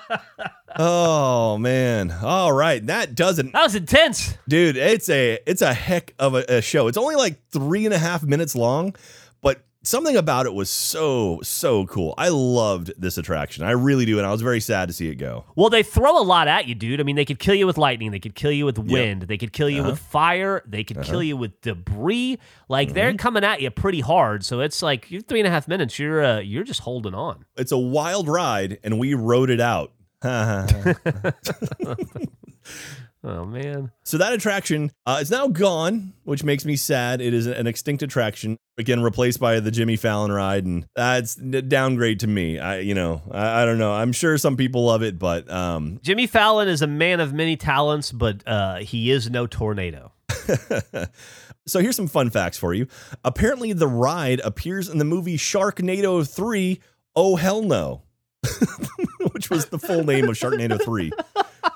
oh man. All right. That doesn't That was intense. dude, it's a it's a heck of a, a show. It's only like three and a half minutes long, something about it was so, so cool. I loved this attraction. I really do, and I was very sad to see it go. Well, they throw a lot at you, dude. I mean, they could kill you with lightning. They could kill you with wind. They could kill you with uh-huh. fire. They could uh-huh. kill you with debris. Like they're mm-hmm. coming at you pretty hard. So it's like you're three and a half minutes. You're uh, you're just holding on. It's a wild ride, and we rode it out. Oh man. So that attraction uh, is now gone, which makes me sad. It is an extinct attraction, again replaced by the Jimmy Fallon ride, and that's a downgrade to me. I, you know, I, I don't know. I'm sure some people love it, but um, Jimmy Fallon is a man of many talents, but uh, he is no tornado. so here's some fun facts for you. Apparently, the ride appears in the movie Sharknado 3. Oh hell no, which was the full name of Sharknado 3.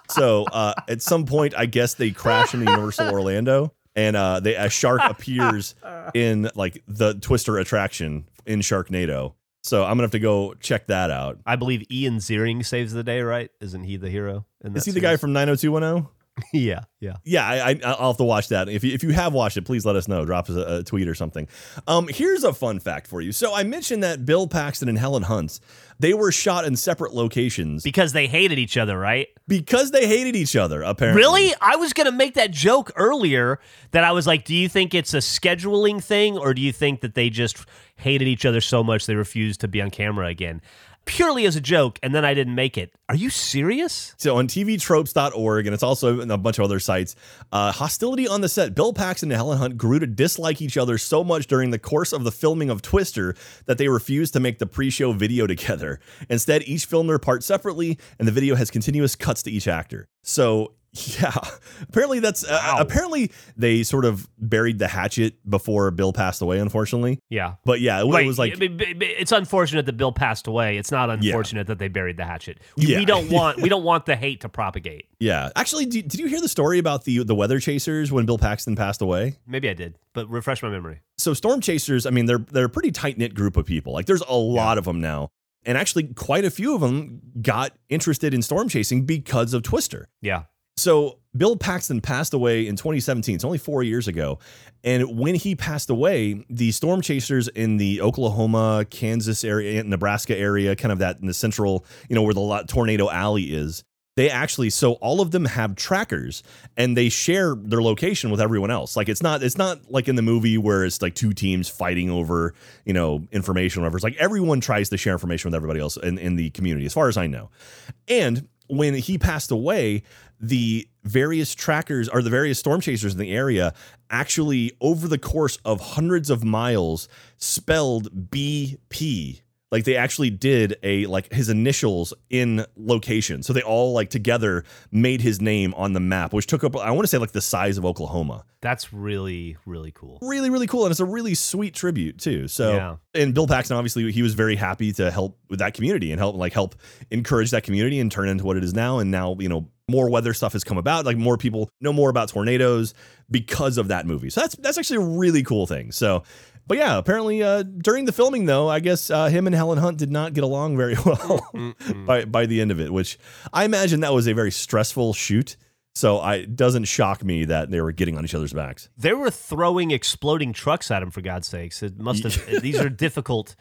So uh, at some point, I guess they crash into Universal Orlando, and uh, they a shark appears in like the Twister attraction in Sharknado. So I'm gonna have to go check that out. I believe Ian Ziering saves the day, right? Isn't he the hero? In Is that he the guy series? from 90210? yeah, yeah. Yeah, I, I, I'll have to watch that. If you, if you have watched it, please let us know. Drop us a, a tweet or something. Um, here's a fun fact for you. So I mentioned that Bill Paxton and Helen Hunt, they were shot in separate locations Because they hated each other, right? because they hated each other. Apparently, Really? I was going to make that joke earlier that I was like, do you think it's a scheduling thing or do you think that they just hated each other so much they refused to be on camera again? Purely as a joke, and then I didn't make it. Are you serious? So on tvtropes.org, and it's also in a bunch of other sites, uh, hostility on the set. Bill Paxton and Helen Hunt grew to dislike each other so much during the course of the filming of Twister that they refused to make the pre-show video together. Instead, each filmed their part separately, and the video has continuous cuts to each actor. So Yeah, apparently that's uh, apparently they sort of buried the hatchet before Bill passed away. Unfortunately, Yeah. but yeah, it, Wait, was like I mean, b- b- it's unfortunate that Bill passed away. It's not unfortunate that they buried the hatchet. We, Yeah. we don't want we don't want the hate to propagate. yeah. Actually, did, did you hear the story about the the weather chasers when Bill Paxton passed away? Maybe I did, but refresh my memory. so storm chasers i mean they're they're a pretty tight knit group of people like there's a lot of them now and actually quite a few of them got interested in storm chasing because of twister Yeah. So bill paxton passed away in 2017 it's only four years ago and when he passed away the storm chasers in the oklahoma kansas area nebraska area kind of that in the central you know where the tornado alley is they actually so all of them have trackers and they share their location with everyone else. Like it's not it's not like in the movie where it's like two teams fighting over you know information or whatever. It's like everyone tries to share information with everybody else in, in the community as far as i know. And when he passed away the various trackers or the various storm chasers in the area actually over the course of hundreds of miles spelled bp like they actually did a like his initials in location. So they all like together made his name on the map which took up i want to say like the size of oklahoma. That's really really cool. really really cool and it's a really sweet tribute too. So Yeah. and bill paxton obviously he was very happy to help with that community and help like help encourage that community and turn into what it is now. And now you know more weather stuff has come about like more people know more about tornadoes because of that movie. So that's that's actually a really cool thing. So but yeah apparently uh during the filming though i guess uh, him and helen hunt did not get along very well by by the end of it which i imagine that was a very stressful shoot so I it doesn't shock me that they were getting on each other's backs. They were throwing exploding trucks at him for God's sakes. It must have. these are difficult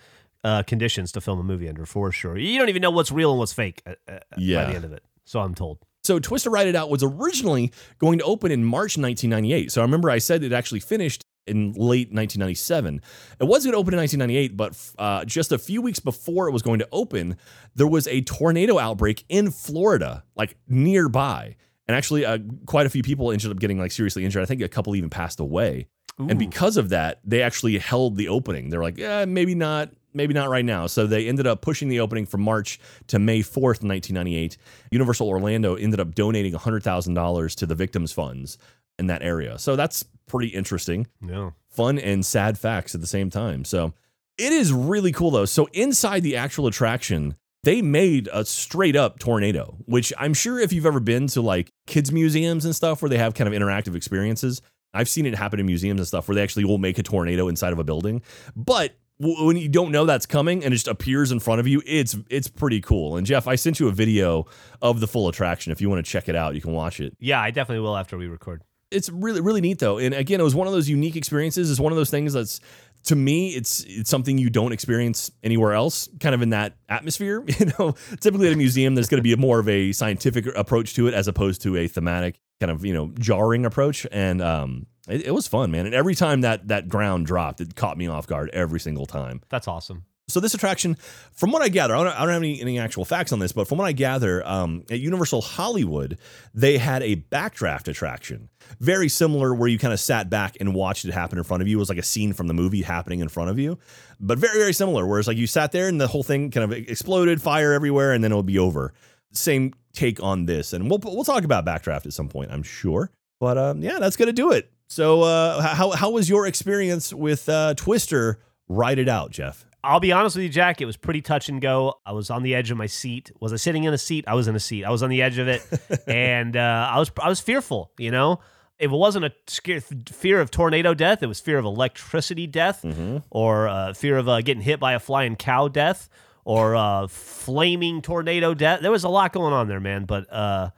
uh, conditions to film a movie under, for sure. You don't even know what's real and what's fake uh, uh, Yeah. by the end of it. So I'm told. So Twister Ride It Out was originally going to open in March 1998. So I remember I said it actually finished in late 1997. It was going to open in 1998, but uh, just a few weeks before it was going to open, there was a tornado outbreak in Florida, like nearby. And actually, uh, quite a few people ended up getting like seriously injured. I think a couple even passed away. Ooh. And because of that, they actually held the opening. They're like, yeah, maybe not, maybe not right now. So they ended up pushing the opening from March to May 4th, 1998. Universal Orlando ended up donating $100,000 to the victims' funds in that area. So that's pretty interesting. Yeah. Fun and sad facts at the same time. So it is really cool though. So inside the actual attraction, they made a straight up tornado, which I'm sure if you've ever been to like kids museums and stuff where they have kind of interactive experiences, I've seen it happen in museums and stuff where they actually will make a tornado inside of a building. But when you don't know that's coming and it just appears in front of you, it's it's pretty cool. And Jeff, I sent you a video of the full attraction. If you want to check it out, you can watch it Yeah, I definitely will after we record. It's really really neat though. And again it was one of those unique experiences. It's one of those things that's to me it's it's something you don't experience anywhere else kind of in that atmosphere you know? Typically at a museum there's going to be a more of a scientific approach to it as opposed to a thematic kind of you know jarring approach. And um it, it was fun man. And every time that that ground dropped it caught me off guard every single time. That's awesome. So this attraction, from what I gather, I don't, I don't have any, any actual facts on this, but from what I gather, um, at Universal Hollywood, they had a backdraft attraction, very similar, where you kind of sat back and watched it happen in front of you. It was like a scene from the movie happening in front of you, but very very similar. Whereas like you sat there and the whole thing kind of exploded, fire everywhere, and then it would be over. Same take on this, and we'll we'll talk about backdraft at some point, I'm sure. But um, yeah, that's gonna do it. So uh, how how was your experience with uh, Twister? Ride it out, Jeff. I'll be honest with you, Jack. It was pretty touch and go. I was on the edge of my seat. Was I sitting in a seat? I was in a seat. I was on the edge of it, and uh, I was I was fearful. You know, if it wasn't a scare, fear of tornado death, it was fear of electricity death, Mm-hmm. or uh, fear of uh, getting hit by a flying cow death, or uh, flaming tornado death. There was a lot going on there, man. But uh,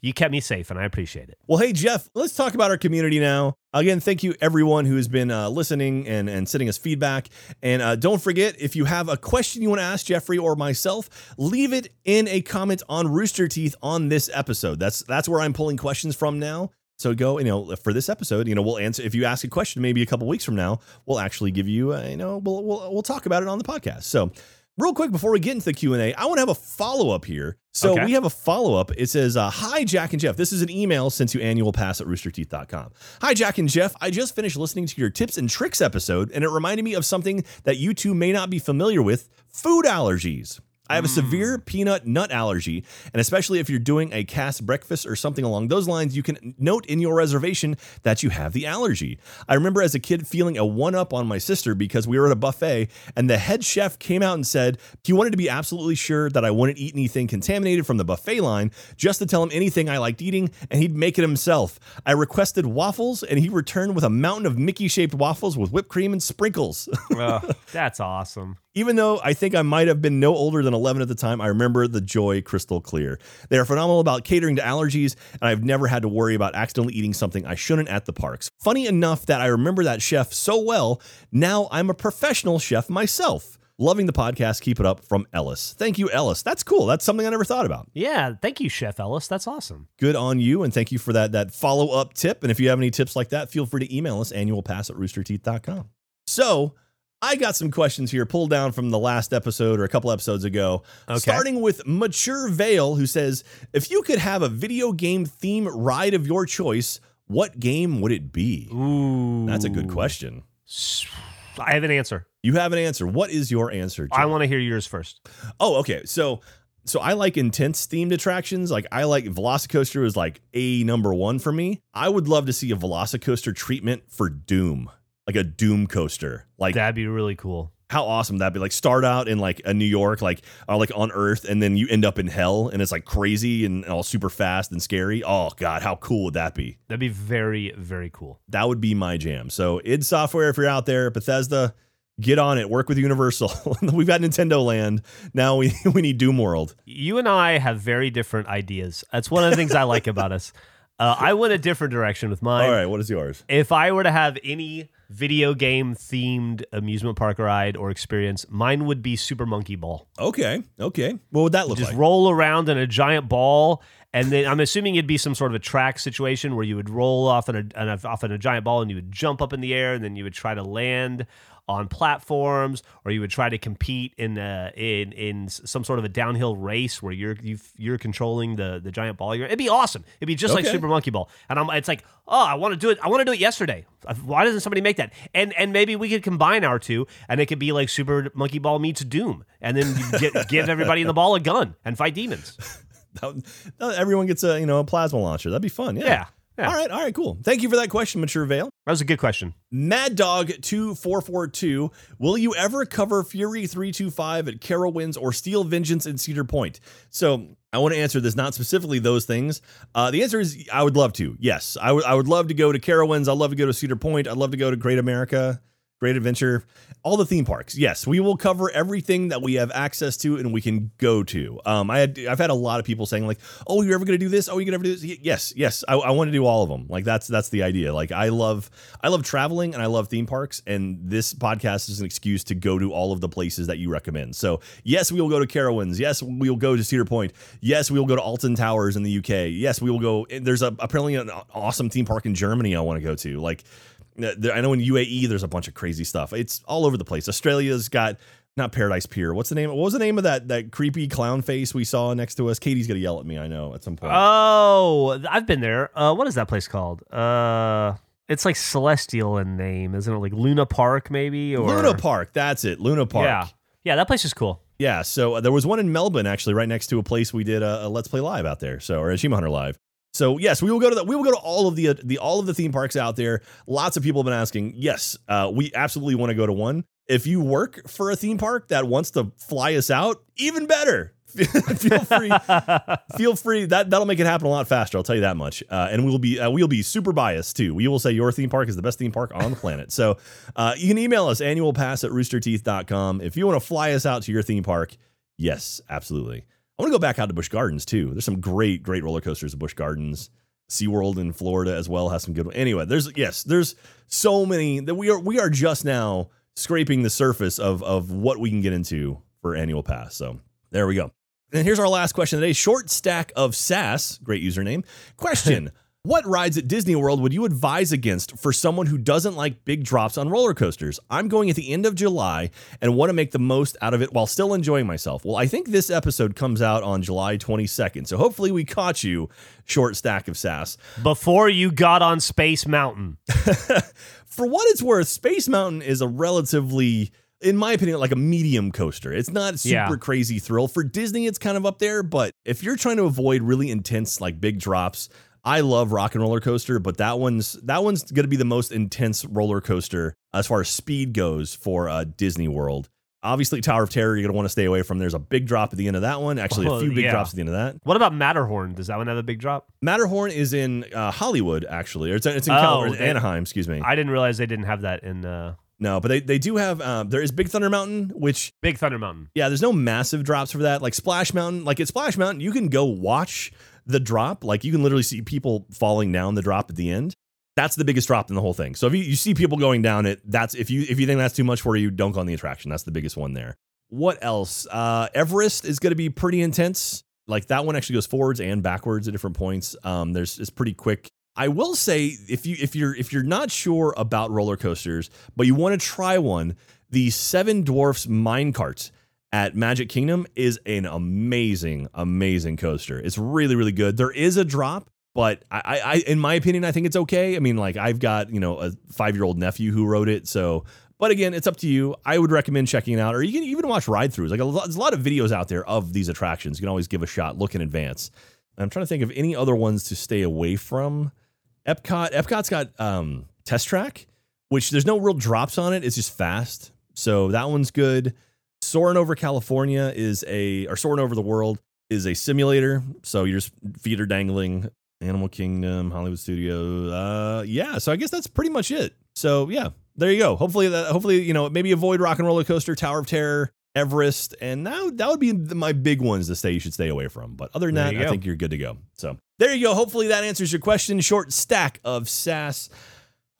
you kept me safe, and I appreciate it. Well, hey, Jeff, let's talk about our community now. Again, thank you everyone who has been uh, listening and, and sending us feedback. And uh, don't forget, if you have a question you want to ask Jeffrey or myself, leave it in a comment on Rooster Teeth on this episode. That's that's where I'm pulling questions from now. So go, you know, for this episode, you know, we'll answer. If you ask a question, maybe a couple weeks from now, we'll actually give you, uh, you know, we'll, we'll we'll talk about it on the podcast. So, real quick before we get into the Q and A, I want to have a follow up here. So Okay. we have a follow up. It says, uh, "Hi Jack and Jeff. This is an email sent to annual pass at roosterteeth.com. Hi Jack and Jeff. I just finished listening to your tips and tricks episode, and it reminded me of something that you two may not be familiar with: food allergies." I have a mm. severe peanut nut allergy, and especially if you're doing a cast breakfast or something along those lines, you can note in your reservation that you have the allergy. I remember as a kid feeling a one up on my sister because we were at a buffet and the head chef came out and said he wanted to be absolutely sure that I wouldn't eat anything contaminated from the buffet line just to tell him anything I liked eating, and he'd make it himself. I requested waffles, and he returned with a mountain of Mickey shaped waffles with whipped cream and sprinkles. Ugh, that's awesome. Even though I think I might have been no older than 11 at the time, I remember the joy crystal clear. They are phenomenal about catering to allergies, and I've never had to worry about accidentally eating something I shouldn't at the parks. Funny enough that I remember that chef so well, now I'm a professional chef myself. Loving the podcast. Keep it up from Ellis. Thank you, Ellis. That's cool. That's something I never thought about. Yeah, thank you, Chef Ellis. That's awesome. Good on you, and thank you for that that follow up tip. And if you have any tips like that, feel free to email us annualpass at roosterteeth.com. So I got some questions here pulled down from the last episode or a couple episodes ago. Okay. Starting with Mature Vale, who says, If you could have a video game theme ride of your choice, what game would it be? Ooh, That's a good question. I have an answer. You have an answer. What is your answer? I want to hear yours first. Oh, okay. So so I like intense themed attractions. Like I like Velocicoaster is like a number one for me. I would love to see a Velocicoaster treatment for Doom. Like a Doom coaster. Like That'd be really cool. how awesome that'd be. Like start out in like a New York, like or like on Earth, and then you end up in hell and it's like crazy and all super fast and scary. Oh god, how cool would that be? That'd be very, very cool. That would be my jam. So id Software, if you're out there, Bethesda, get on it. Work with Universal. We've got Nintendo Land. Now we we need Doom World. You and I have very different ideas. That's one of the things I like about us. Uh, I went a different direction with mine. All right, what is yours? If I were to have any video game themed amusement park ride or experience, mine would be Super Monkey Ball. Okay, okay. What would that look like? Just like? roll around in a giant ball, and then I'm assuming it'd be some sort of a track situation where you would roll off in a, in a off in a giant ball, and you would jump up in the air, and then you would try to land on platforms, or you would try to compete in a, in in some sort of a downhill race where you're you you're controlling the the giant ball. You're, it'd be awesome. It'd be just like Super Monkey Ball, and I'm it's like oh I want to do it. I want to do it yesterday. Uh, why doesn't somebody make that? And and maybe we could combine our two, and it could be like Super Monkey Ball meets Doom, and then you get, give everybody in the ball a gun and fight demons. Everyone gets a you know a plasma launcher. That'd be fun. Yeah. Yeah, yeah. All right. All right. Cool. Thank you for that question, Mature Vale. That was a good question. Mad Dog two four four two. Will you ever cover Fury three two five at Carowinds or Steel Vengeance in Cedar Point? So I want to answer this not specifically those things. Uh, the answer is I would love to. Yes, I would. I would love to go to Carowinds. I'd love to go to Cedar Point. I'd love to go to Great America. Great Adventure, all the theme parks. Yes, we will cover everything that we have access to and we can go to. Um, I had I've had a lot of people saying like, "Oh, you're ever going to do this? Oh, you're going to ever do this?" Yes, yes, I, I want to do all of them. Like that's that's the idea. Like I love I love traveling and I love theme parks, and this podcast is an excuse to go to all of the places that you recommend. So yes, we will go to Carowinds. Yes, we will go to Cedar Point. Yes, we will go to Alton Towers in the UK. Yes, we will go. There's a apparently an awesome theme park in Germany I want to go to. Like I know in UAE there's a bunch of crazy stuff. It's all over the place. Australia's got not Paradise Pier. What's the name? What was the name of that that creepy clown face we saw next to us? Katie's gonna yell at me. I know at some point. Oh, I've been there. Uh, what is that place called? Uh, it's like celestial in name, isn't it? Like Luna Park, maybe? Or Luna Park. That's it. Luna Park. Yeah, yeah, that place is cool. Yeah, so uh, there was one in Melbourne actually, right next to a place we did a, a Let's Play Live out there. So or a Achievement Hunter Live. So yes, we will go to the, we will go to all of the uh, the all of the theme parks out there. Lots of people have been asking. Yes, uh, we absolutely want to go to one. If you work for a theme park that wants to fly us out, even better. feel free, feel free. That that'll make it happen a lot faster. I'll tell you that much. Uh, and we'll be uh, we'll be super biased too. We will say your theme park is the best theme park on the planet. So uh, you can email us annualpass at roosterteeth.com if you want to fly us out to your theme park. Yes, absolutely. I want to go back out to Busch Gardens too. There's some great great roller coasters at Busch Gardens. SeaWorld in Florida as well has some good. Anyway, there's yes, there's so many that we are we are just now scraping the surface of of what we can get into for annual pass. So there we go. And here's our last question today. Short stack of sass, great username. Question. What rides at Disney World would you advise against for someone who doesn't like big drops on roller coasters? I'm going at the end of July and want to make the most out of it while still enjoying myself. Well, I think this episode comes out on July 22nd. So hopefully we caught you, short stack of sass. Before you got on Space Mountain, For what it's worth, Space Mountain is a relatively in my opinion, like a medium coaster. It's not super Yeah. crazy thrill. For Disney, it's kind of up there, but if you're trying to avoid really intense, like big drops, I love Rock and Roller Coaster, but that one's that one's gonna be the most intense roller coaster as far as speed goes for uh, Disney World. Obviously, Tower of Terror, you're gonna want to stay away from. There's a big drop at the end of that one. Actually, a few big yeah. drops at the end of that. What about Matterhorn? Does that one have a big drop? Matterhorn is in uh, Hollywood, actually. Or It's, it's in Oh, California, they- Anaheim, excuse me. I didn't realize they didn't have that in uh, no, but they, they do have, uh, there is Big Thunder Mountain, which, Big Thunder Mountain. yeah, there's no massive drops for that. Like Splash Mountain, like at Splash Mountain, you can go watch the drop. Like you can literally see people falling down the drop at the end. That's the biggest drop in the whole thing. So if you, you see people going down it, that's if you if you think that's too much for you, don't go on the attraction. That's the biggest one there. What else? Uh, Everest is going to be pretty intense. Like that one actually goes forwards and backwards at different points. Um, there's it's pretty quick. I will say if you if you're if you're not sure about roller coasters, but you want to try one, the Seven Dwarfs Mine Cart at Magic Kingdom is an amazing, amazing coaster. It's really, really good. There is a drop, but I, I, in my opinion, I think it's okay. I mean, like I've got you know a five year old nephew who wrote it, so. But again, it's up to you. I would recommend checking it out, or you can even watch ride throughs. Like a lot, there's a lot of videos out there of these attractions. You can always give a shot, look in advance. I'm trying to think of any other ones to stay away from. Epcot, Epcot's got um, Test Track, which there's no real drops on it. It's just fast, so that one's good. Soaring over California is a, or soaring over the world is a simulator. So your feet are dangling. Animal Kingdom, Hollywood Studio. Uh, yeah. So I guess that's pretty much it. So yeah, there you go. Hopefully that, hopefully you know maybe avoid Rock and Roller Coaster, Tower of Terror, Everest, and now that would be my big ones to say you should stay away from. But other than There that, I go. think you're good to go. So there you go. Hopefully that answers your question. Short stack of sass.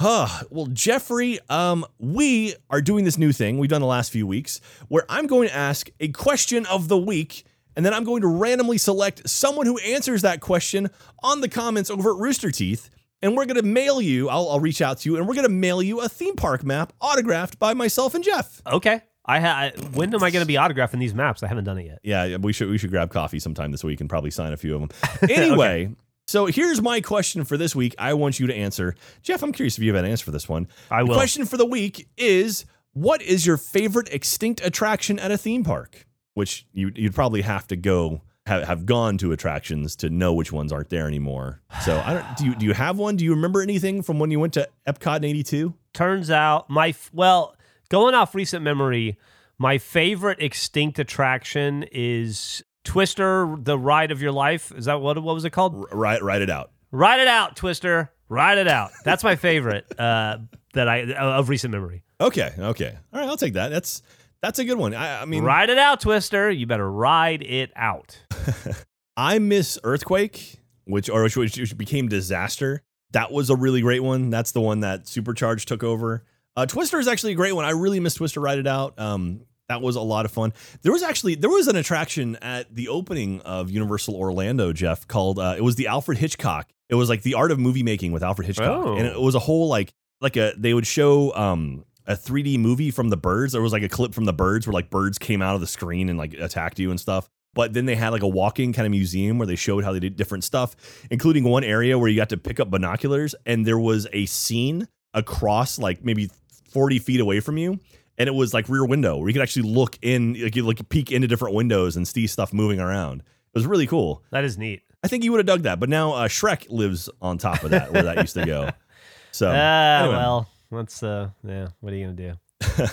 Huh. Well, Jeffrey, um, we are doing this new thing we've done the last few weeks where I'm going to ask a question of the week, and then I'm going to randomly select someone who answers that question on the comments over at Rooster Teeth. And we're going to mail you, I'll, I'll reach out to you, and we're going to mail you a theme park map autographed by myself and Jeff. Okay. I ha- when am I going to be autographing these maps? I haven't done it yet. Yeah, we should we should grab coffee sometime this week and probably sign a few of them. Anyway, so here's my question for this week. I want you to answer. Jeff, I'm curious if you have an answer for this one. I The will. question for the week is what is your favorite extinct attraction at a theme park? Which you you'd probably have to go have, have gone to attractions to know which ones aren't there anymore. So I don't do you do you have one? Do you remember anything from when you went to Epcot in 82? Turns out my well, going off recent memory, my favorite extinct attraction is Twister, the ride of your life. Is that what what was it called? Ride, Write write it out. Ride it out, Twister. Ride it out. That's my favorite uh, that I of recent memory. Okay, okay. All right, I'll take that. That's that's a good one. I, I mean, Ride it out, Twister. You better ride it out. I miss Earthquake, which or which, which became Disaster. That was a really great one. That's the one that Supercharge took over. Uh, Twister is actually a great one. I really miss Twister Ride It Out. Um, that was a lot of fun. There was actually there was an attraction at the opening of Universal Orlando, Jeff, called uh, it was the Alfred Hitchcock. It was like the art of movie making with Alfred Hitchcock, Oh. and it was a whole like like a they would show um a 3D movie from the birds. There was like a clip from the birds where like birds came out of the screen and like attacked you and stuff. But then they had like a walking kind of museum where they showed how they did different stuff, including one area where you got to pick up binoculars and there was a scene across like maybe 40 feet away from you. And it was like rear window where you could actually look in, like you like peek into different windows and see stuff moving around. It was really cool. That is neat. I think you would have dug that, but now uh, Shrek lives on top of that where that used to go. So Ah, anyway. well, let's uh, yeah. What are you gonna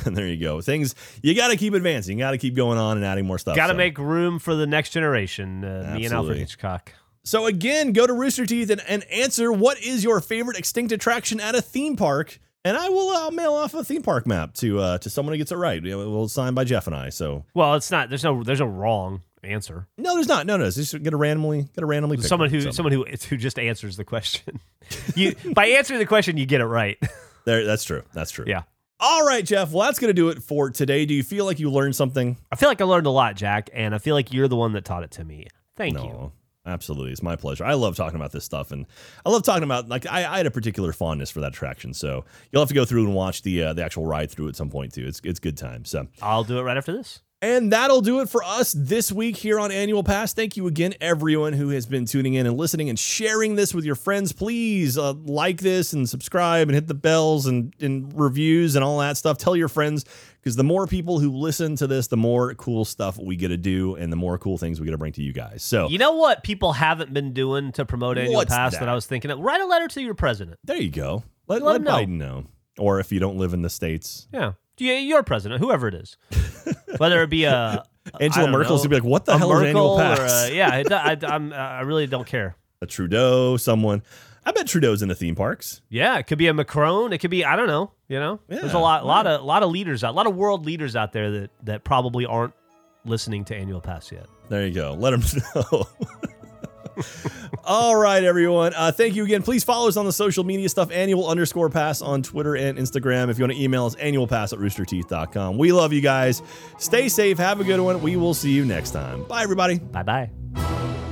do? there you go. Things you got to keep advancing. You got to keep going on and adding more stuff. Got to So- make room for the next generation. Uh, me and Alfred Hitchcock. So again, go to Rooster Teeth and, and answer what is your favorite extinct attraction at a theme park, and I will uh, mail off a theme park map to uh, to someone who gets it right. It will sign by Jeff and I. So Well, it's not. There's no. There's no wrong answer. no, there's not. No, no. It's just get a randomly get a randomly someone who someone who who just answers the question. you by answering the question, you get it right. there. That's true. That's true. yeah. All right, Jeff. Well, that's gonna do it for today. Do you feel like you learned something? I feel like I learned a lot, Jack, and I feel like you're the one that taught it to me. Thank you. Absolutely. It's my pleasure. I love talking about this stuff, and I love talking about like I, I had a particular fondness for that attraction. So you'll have to go through and watch the uh, the actual ride through at some point too. It's it's good time. So I'll do it right after this. And that'll do it for us this week here on Annual Pass. Thank you again, everyone who has been tuning in and listening and sharing this with your friends. Please uh, like this and subscribe and hit the bells and, and reviews and all that stuff. Tell your friends because the more people who listen to this, the more cool stuff we get to do and the more cool things we get to bring to you guys. So, You know what people haven't been doing to promote annual pass that? that? I was thinking of? Write a letter to your president. there you go. Let, Let let, Biden know. Or if you don't live in the States, Yeah. Yeah, your president, whoever it is. Whether it be uh, a Angela I don't Merkel's gonna be like, what the hell is annual Merkel or pass? a- uh, yeah, it, I, I'm, uh, I really don't care. a Trudeau, someone. I bet Trudeau's in the theme parks. Yeah, it could be a Macron. It could be I don't know. You know, there's a lot, lot of, lot of leaders out, a lot of world leaders out there that that probably aren't listening to Annual Pass yet. There you go. Let them know. All right, everyone. Uh, thank you again. Please follow us on the social media stuff, annual underscore pass on Twitter and Instagram. If you want to email us, annualpass at roosterteeth.com. We love you guys. Stay safe. Have a good one. We will see you next time. Bye, everybody. Bye bye.